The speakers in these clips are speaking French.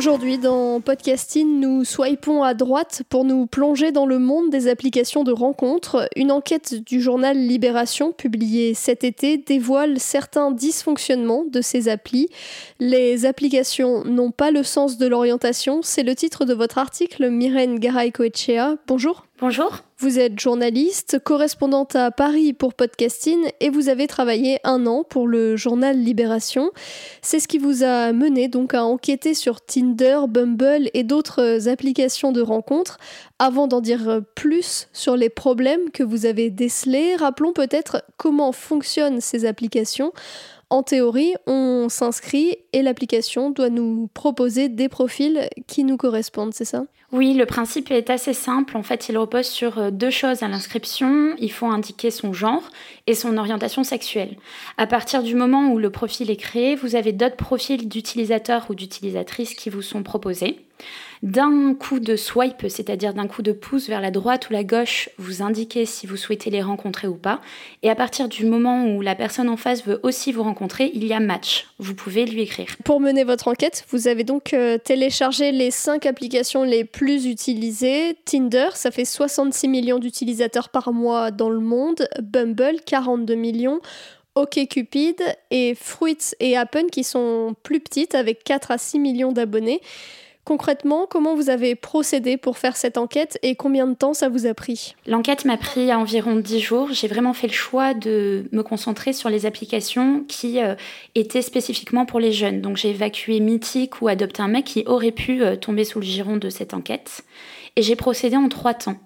Aujourd'hui, dans Podcasting, nous swipons à droite pour nous plonger dans le monde des applications de rencontres. Une enquête du journal Libération, publiée cet été, dévoile certains dysfonctionnements de ces applis. Les applications n'ont pas le sens de l'orientation. C'est le titre de votre article, Myrène Garay-Coetchea. Bonjour. Bonjour. Vous êtes journaliste, correspondante à Paris pour Podcasting et vous avez travaillé un an pour le journal Libération. C'est ce qui vous a mené donc à enquêter sur Tinder, Bumble et d'autres applications de rencontres. Avant d'en dire plus sur les problèmes que vous avez décelés, rappelons peut-être comment fonctionnent ces applications. En théorie, on s'inscrit et l'application doit nous proposer des profils qui nous correspondent, c'est ça? Oui, le principe est assez simple. En fait, il repose sur euh, deux choses à l'inscription. Il faut indiquer son genre et son orientation sexuelle. À partir du moment où le profil est créé, vous avez d'autres profils d'utilisateurs ou d'utilisatrices qui vous sont proposés. D'un coup de swipe, c'est-à-dire d'un coup de pouce vers la droite ou la gauche, vous indiquez si vous souhaitez les rencontrer ou pas. Et à partir du moment où la personne en face veut aussi vous rencontrer, il y a match. Vous pouvez lui écrire. Pour mener votre enquête, vous avez donc euh, téléchargé les 5 applications les plus utilisées. Tinder, ça fait 66 millions d'utilisateurs par mois dans le monde. Bumble, 42 millions. OkCupid et Fruits et Appen qui sont plus petites avec 4 à 6 millions d'abonnés. Concrètement, comment vous avez procédé pour faire cette enquête et combien de temps ça vous a pris? L'enquête m'a pris environ 10 jours. J'ai vraiment fait le choix de me concentrer sur les applications qui euh, étaient spécifiquement pour les jeunes. Donc j'ai évacué Mythique ou Adopte un mec qui aurait pu euh, tomber sous le giron de cette enquête et j'ai procédé en trois temps.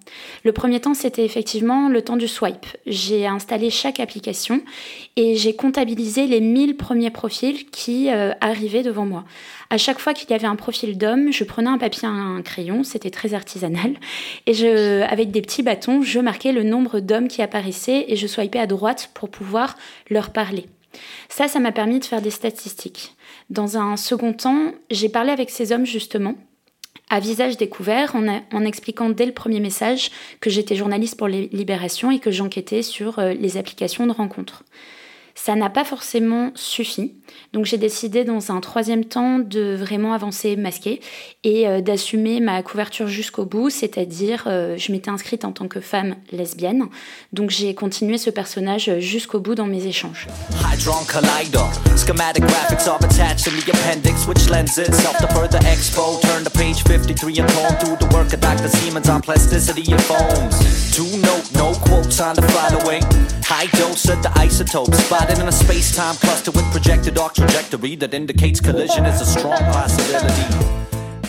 Le premier temps, c'était effectivement le temps du swipe. J'ai installé chaque application et j'ai comptabilisé les 1000 premiers profils qui euh, arrivaient devant moi. À chaque fois qu'il y avait un profil d'homme, je prenais un papier un crayon, c'était très artisanal, et je, avec des petits bâtons, je marquais le nombre d'hommes qui apparaissaient et je swipais à droite pour pouvoir leur parler. Ça, ça m'a permis de faire des statistiques. Dans un second temps, j'ai parlé avec ces hommes justement à visage découvert en, expliquant dès le premier message que j'étais journaliste pour les Libération et que j'enquêtais sur euh, les applications de rencontres. Ça n'a pas forcément suffi. Donc j'ai décidé dans un troisième temps de vraiment avancer masqué et euh, d'assumer ma couverture jusqu'au bout, c'est-à-dire euh, je m'étais inscrite en tant que femme lesbienne. Donc j'ai continué ce personnage jusqu'au bout dans mes échanges.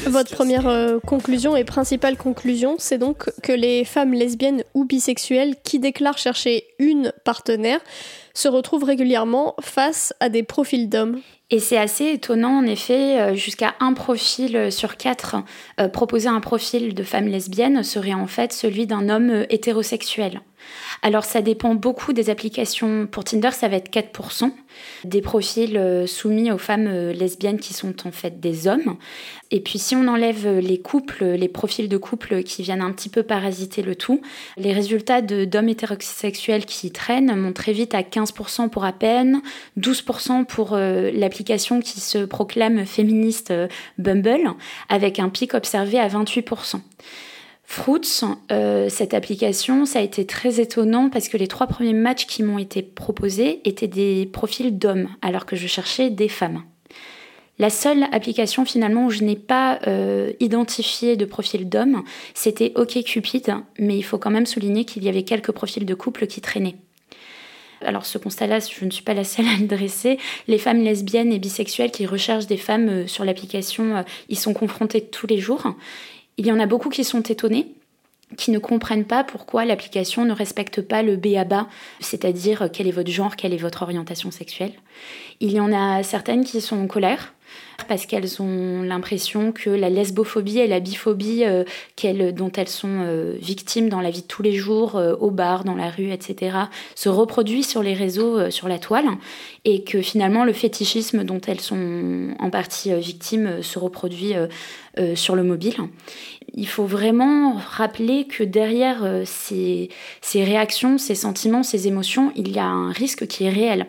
Votre première euh, conclusion et principale conclusion, c'est donc que les femmes lesbiennes ou bisexuelles qui déclarent chercher une partenaire se retrouvent régulièrement face à des profils d'hommes. Et c'est assez étonnant, en effet, euh, jusqu'à un profil sur quatre euh, proposer un profil de femme lesbienne serait en fait celui d'un homme hétérosexuel. Alors ça dépend beaucoup des applications. Pour Tinder, ça va être 4% des profils euh, soumis aux femmes euh, lesbiennes qui sont en fait des hommes. Et puis si on enlève les couples, les profils de couples qui viennent un petit peu parasiter le tout, les résultats d'hommes hétérosexuels qui traînent montent très vite à 15% pour à peine, 12% pour euh, l'application qui se proclame féministe Bumble, avec un pic observé à 28%. Fruits, euh, cette application, ça a été très étonnant parce que les trois premiers matchs qui m'ont été proposés étaient des profils d'hommes, alors que je cherchais des femmes. La seule application finalement où je n'ai pas euh, identifié de profil d'homme, c'était OkCupid, mais il faut quand même souligner qu'il y avait quelques profils de couple qui traînaient. Alors ce constat-là, je ne suis pas la seule à le dresser. Les femmes lesbiennes et bisexuelles qui recherchent des femmes euh, sur l'application, ils sont confrontés tous les jours. Il y en a beaucoup qui sont étonnés qui ne comprennent pas pourquoi l'application ne respecte pas le B à bas, c'est-à-dire quel est votre genre, quelle est votre orientation sexuelle. Il y en a certaines qui sont en colère parce qu'elles ont l'impression que la lesbophobie et la biphobie euh, dont elles sont euh, victimes dans la vie de tous les jours, euh, au bar, dans la rue, etc., se reproduit sur les réseaux, sur la toile, et que finalement le fétichisme dont elles sont en partie victimes se reproduit sur le mobile. Il faut vraiment rappeler que derrière ces réactions, ces sentiments, ces émotions, il y a un risque qui est réel.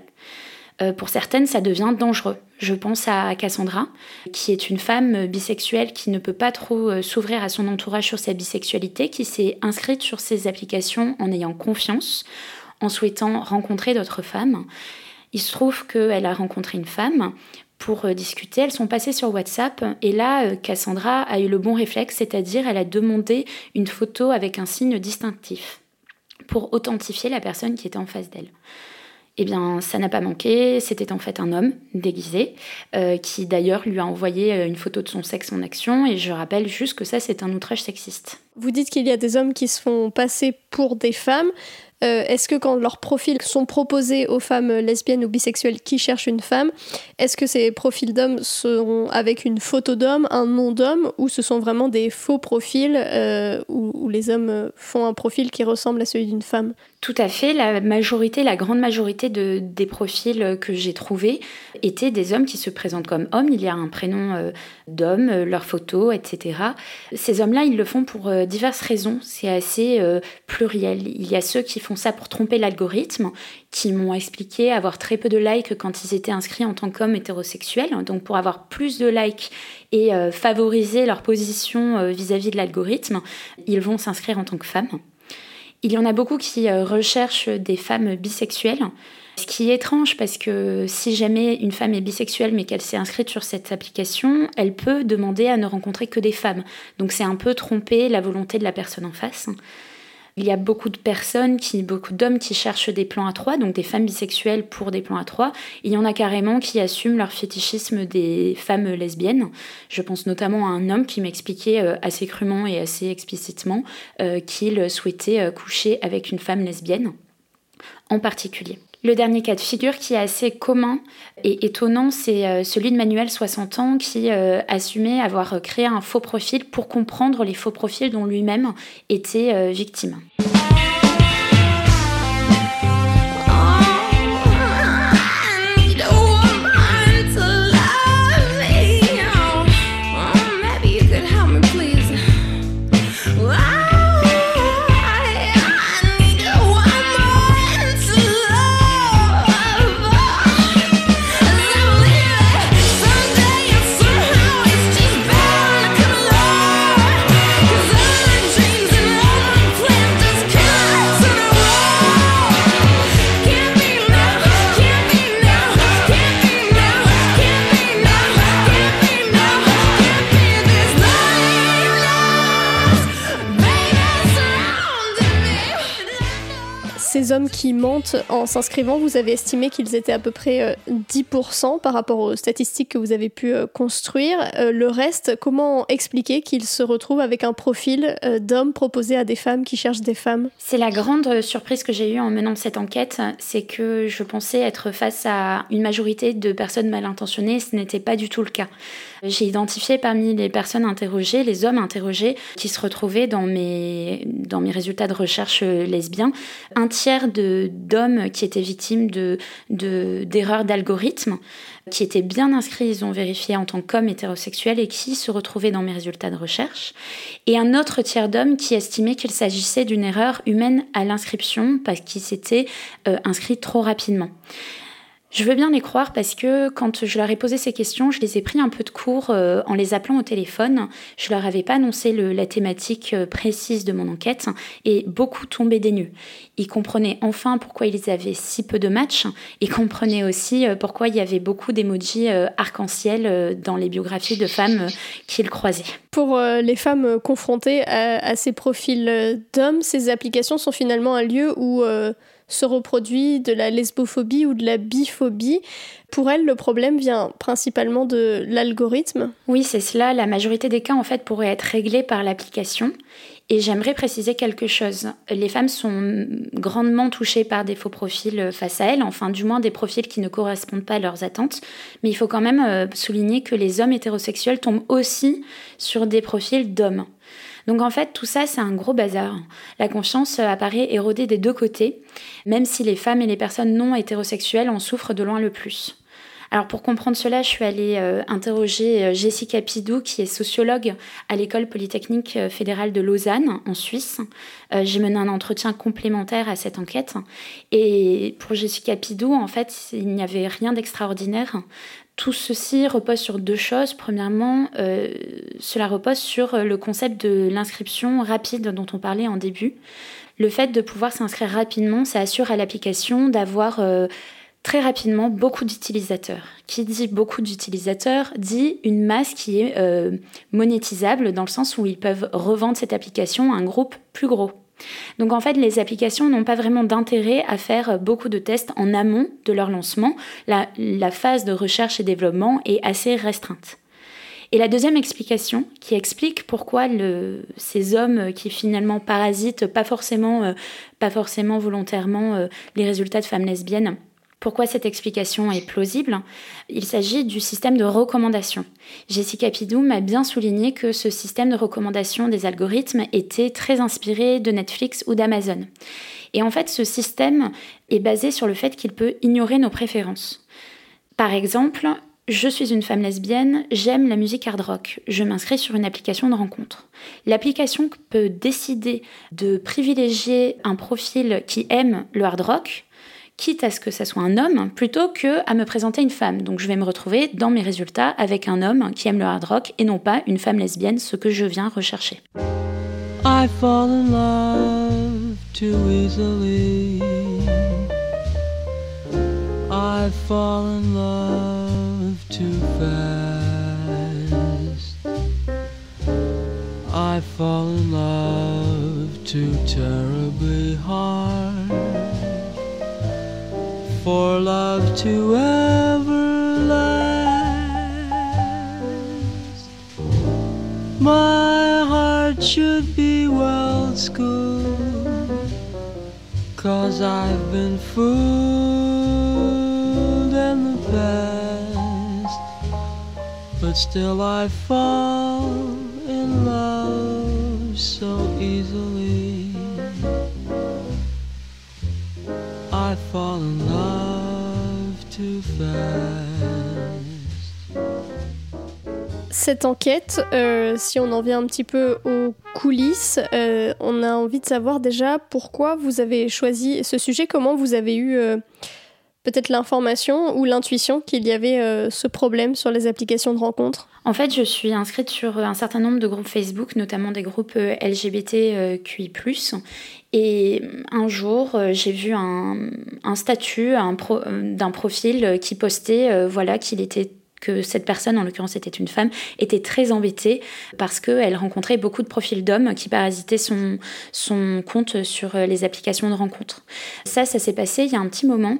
Euh, pour certaines, ça devient dangereux. Je pense à Cassandra, qui est une femme bisexuelle qui ne peut pas trop euh, s'ouvrir à son entourage sur sa bisexualité, qui s'est inscrite sur ces applications en ayant confiance, en souhaitant rencontrer d'autres femmes. Il se trouve qu'elle a rencontré une femme pour euh, discuter. Elles sont passées sur WhatsApp et là, Cassandra a eu le bon réflexe, c'est-à-dire elle a demandé une photo avec un signe distinctif pour authentifier la personne qui était en face d'elle. Eh bien, ça n'a pas manqué. C'était en fait un homme déguisé euh, qui d'ailleurs lui a envoyé euh, une photo de son sexe en action. Et je rappelle juste que ça, c'est un outrage sexiste. Vous dites qu'il y a des hommes qui se font passer pour des femmes. Euh, est-ce que quand leurs profils sont proposés aux femmes lesbiennes ou bisexuelles qui cherchent une femme, est-ce que ces profils d'hommes seront avec une photo d'homme, un nom d'homme, ou ce sont vraiment des faux profils où, où, les hommes font un profil qui ressemble à celui d'une femme? Tout à fait. La majorité, la grande majorité de, des profils que j'ai trouvés étaient des hommes qui se présentent comme hommes. Il y a un prénom euh, d'homme, euh, leur photo, etc. Ces hommes-là, ils le font pour euh, diverses raisons. C'est assez pluriel. Il y a ceux qui font ça pour tromper l'algorithme, qui m'ont expliqué avoir très peu de likes quand ils étaient inscrits en tant qu'hommes hétérosexuels. Donc pour avoir plus de likes et favoriser leur position vis-à-vis -vis de l'algorithme, ils vont s'inscrire en tant que femmes. Il y en a beaucoup qui euh, recherchent des femmes bisexuelles. Ce qui est étrange parce que si jamais une femme est bisexuelle mais qu'elle s'est inscrite sur cette application, elle peut demander à ne rencontrer que des femmes. Donc c'est un peu tromper la volonté de la personne en face. Il y a beaucoup de personnes, qui, beaucoup d'hommes qui cherchent des plans à trois, donc des femmes bisexuelles pour des plans à trois. Il y en a carrément qui assument leur fétichisme des femmes lesbiennes. Je pense notamment à un homme qui m'expliquait euh, assez crûment et assez explicitement euh, qu'il souhaitait euh, coucher avec une femme lesbienne en particulier. Le dernier cas de figure qui est assez commun et étonnant, c'est celui de Manuel, 60 ans, qui assumait avoir créé un faux profil pour comprendre les faux profils dont lui-même était victime. Hommes qui mentent en s'inscrivant, vous avez estimé qu'ils étaient à peu près 10% euh, par rapport aux statistiques que vous avez pu euh, construire. Euh, le reste, comment expliquer qu'ils se retrouvent avec un profil d'hommes proposé à des femmes qui cherchent des femmes? C'est la grande surprise que j'ai eue en menant cette enquête, c'est que je pensais être face à une majorité de personnes mal intentionnées, ce n'était pas du tout le cas. J'ai identifié parmi les personnes interrogées, les hommes interrogés qui se retrouvaient dans mes, dans mes résultats de recherche lesbiens, un tiers d'hommes qui étaient victimes d'erreurs de, d'algorithme, qui étaient bien inscrits, ils ont vérifié en tant qu'hommes hétérosexuels et qui se retrouvaient dans mes résultats de recherche, et un autre tiers d'hommes qui estimait qu'il s'agissait d'une erreur humaine à l'inscription parce qu'ils s'étaient euh, inscrits trop rapidement. Je veux bien les croire parce que quand je leur ai posé ces questions, je les ai pris un peu de cours euh, en les appelant au téléphone. Je leur avais pas annoncé la thématique euh, précise de mon enquête et beaucoup tombaient des nues. Ils comprenaient enfin pourquoi ils avaient si peu de matchs et comprenaient aussi euh, pourquoi il y avait beaucoup d'emojis arc-en-ciel dans les biographies de femmes qu'ils croisaient. Pour les femmes confrontées à ces profils d'hommes, ces applications sont finalement un lieu où se reproduit de la lesbophobie ou de la biphobie. Pour elle, le problème vient principalement de l'algorithme. Oui, c'est cela. La majorité des cas, en fait, pourraient être réglés par l'application. Et j'aimerais préciser quelque chose. Les femmes sont grandement touchées par des faux profils face à elles, enfin du moins des profils qui ne correspondent pas à leurs attentes. Mais il faut quand même euh, souligner que les hommes hétérosexuels tombent aussi sur des profils d'hommes. Donc en fait, tout ça, c'est un gros bazar. La confiance euh, apparaît érodée des deux côtés, même si les femmes et les personnes non hétérosexuelles en souffrent de loin le plus. Alors pour comprendre cela, je suis allée euh, interroger euh, Jessica Pidou, qui est sociologue à l'école polytechnique fédérale de Lausanne, en Suisse. J'ai mené un entretien complémentaire à cette enquête. Et pour Jessica Pidou, en fait, il n'y avait rien d'extraordinaire. Tout ceci repose sur deux choses. Premièrement, euh, cela repose sur le concept de l'inscription rapide dont on parlait en début. Le fait de pouvoir s'inscrire rapidement, ça assure à l'application d'avoir euh, très rapidement beaucoup d'utilisateurs. Qui dit beaucoup d'utilisateurs dit une masse qui est euh, monétisable dans le sens où ils peuvent revendre cette application à un groupe plus gros. Donc en fait, les applications n'ont pas vraiment d'intérêt à faire beaucoup de tests en amont de leur lancement. La, phase de recherche et développement est assez restreinte. Et la deuxième explication, qui explique pourquoi ces hommes qui finalement parasitent pas forcément, euh, pas forcément volontairement euh, les résultats de femmes lesbiennes, pourquoi cette explication est plausible? Il s'agit du système de recommandation. Jessica Pidou m'a bien souligné que ce système de recommandation des algorithmes était très inspiré de Netflix ou d'Amazon. Et en fait, ce système est basé sur le fait qu'il peut ignorer nos préférences. Par exemple, je suis une femme lesbienne, j'aime la musique hard rock, je m'inscris sur une application de rencontre. L'application peut décider de privilégier un profil qui aime le hard rock quitte à ce que ça soit un homme, plutôt que à me présenter une femme. Donc je vais me retrouver dans mes résultats avec un homme qui aime le hard rock et non pas une femme lesbienne, ce que je viens rechercher. I fall in love too easily. I fall in love too fast. I fall in love too terribly hard. For love to ever last. My heart should be well schooled, cause I've been fooled in the past, but still I fall in love so easily. I fall in Cette enquête, euh, si on en vient un petit peu aux coulisses, euh, on a envie de savoir déjà pourquoi vous avez choisi ce sujet, comment vous avez eu euh, peut-être l'information ou l'intuition qu'il y avait ce problème sur les applications de rencontres? En fait, je suis inscrite sur un certain nombre de groupes Facebook, notamment des groupes LGBTQI+. Et un jour, j'ai vu un, statut d'un profil qui postait voilà, qu'il était que cette personne, en l'occurrence c'était une femme, était très embêtée parce qu'elle rencontrait beaucoup de profils d'hommes qui parasitaient son, son compte sur les applications de rencontres. Ça, ça s'est passé il y a un petit moment.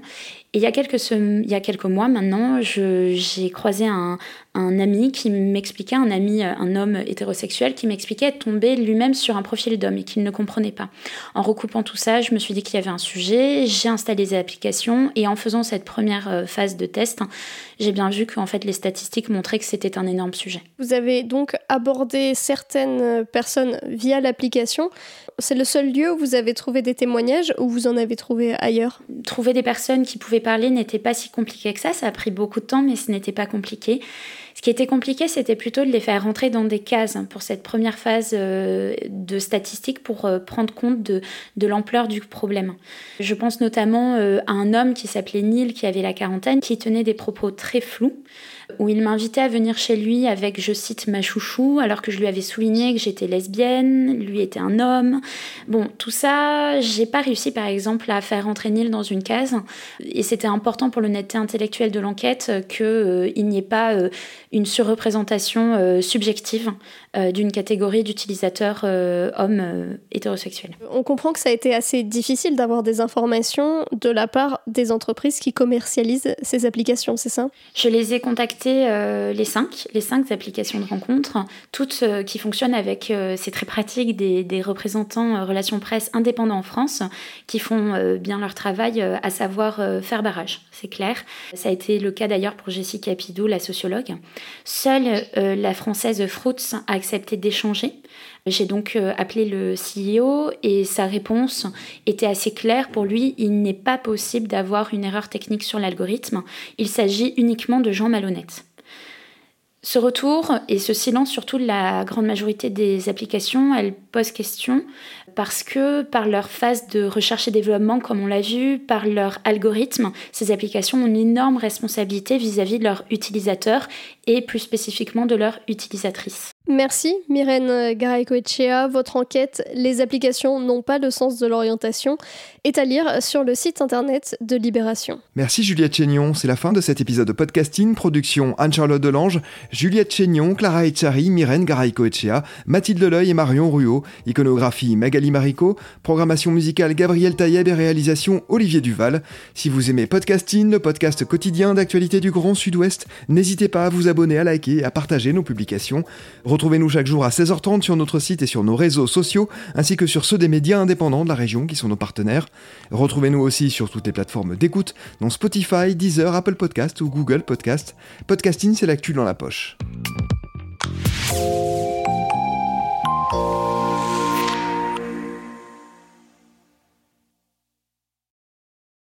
Et il y a quelques, il y a quelques mois maintenant, j'ai croisé un, un ami qui m'expliquait, un ami, un homme hétérosexuel, qui m'expliquait être tombé lui-même sur un profil d'homme et qu'il ne comprenait pas. En recoupant tout ça, je me suis dit qu'il y avait un sujet, j'ai installé les applications et en faisant cette première euh, phase de test, j'ai bien vu qu'en fait les statistiques montraient que c'était un énorme sujet. Vous avez donc abordé certaines personnes via l'application. C'est le seul lieu où vous avez trouvé des témoignages ou vous en avez trouvé ailleurs? Trouver des personnes qui pouvaient parler n'était pas si compliqué que ça. Ça a pris beaucoup de temps, mais ce n'était pas compliqué. Ce qui était compliqué, c'était plutôt de les faire rentrer dans des cases pour cette première phase de statistiques pour prendre compte de, de l'ampleur du problème. Je pense notamment à un homme qui s'appelait Neil, qui avait la quarantaine, qui tenait des propos très flous où il m'invitait à venir chez lui avec, je cite, ma chouchou, alors que je lui avais souligné que j'étais lesbienne, lui était un homme. Bon, tout ça, j'ai pas réussi par exemple à faire rentrer Neil dans une case, et c'était important pour l'honnêteté intellectuelle de l'enquête qu'il euh, n'y ait pas euh, une surreprésentation euh, subjective d'une catégorie d'utilisateurs hommes hétérosexuels. On comprend que ça a été assez difficile d'avoir des informations de la part des entreprises qui commercialisent ces applications, c'est ça? Je les ai euh, les cinq, les cinq applications de rencontres, toutes euh, qui fonctionnent avec, euh, c'est très pratique, des, représentants relations presse indépendants en France qui font bien leur travail, à savoir faire barrage, c'est clair. Ça a été le cas d'ailleurs pour Jessica Pidou, la sociologue. Seule la française Fruits a accepté d'échanger. J'ai donc appelé le CEO et sa réponse était assez claire. Pour lui, il n'est pas possible d'avoir une erreur technique sur l'algorithme. Il s'agit uniquement de gens malhonnêtes. Ce retour et ce silence, surtout de la grande majorité des applications, elles posent question parce que par leur phase de recherche et développement, comme on l'a vu, par leur algorithme, ces applications ont une énorme responsabilité vis-à-vis de leurs utilisateurs et plus spécifiquement de leurs utilisatrices. Merci Myrène Garay-Coetchea. Votre enquête Les applications n'ont pas le sens de l'orientation est à lire sur le site internet de Libération. Merci Juliette Chénion. C'est la fin de cet épisode de podcasting. Production Anne-Charlotte Delange, Juliette Chénion, Clara Echari, Myrène Garay-Coetchea, Mathilde Leleuil et Marion Ruot. Iconographie Magali Marico. Programmation musicale Gabriel Taïeb et réalisation Olivier Duval. Si vous aimez podcasting, le podcast quotidien d'actualité du Grand Sud-Ouest, n'hésitez pas à vous abonner, à liker et à partager nos publications. Retrouvez-nous chaque jour à 16h30 sur notre site et sur nos réseaux sociaux, ainsi que sur ceux des médias indépendants de la région qui sont nos partenaires. Retrouvez-nous aussi sur toutes les plateformes d'écoute, dont Spotify, Deezer, Apple Podcast ou Google Podcast. Podcasting, c'est l'actu dans la poche.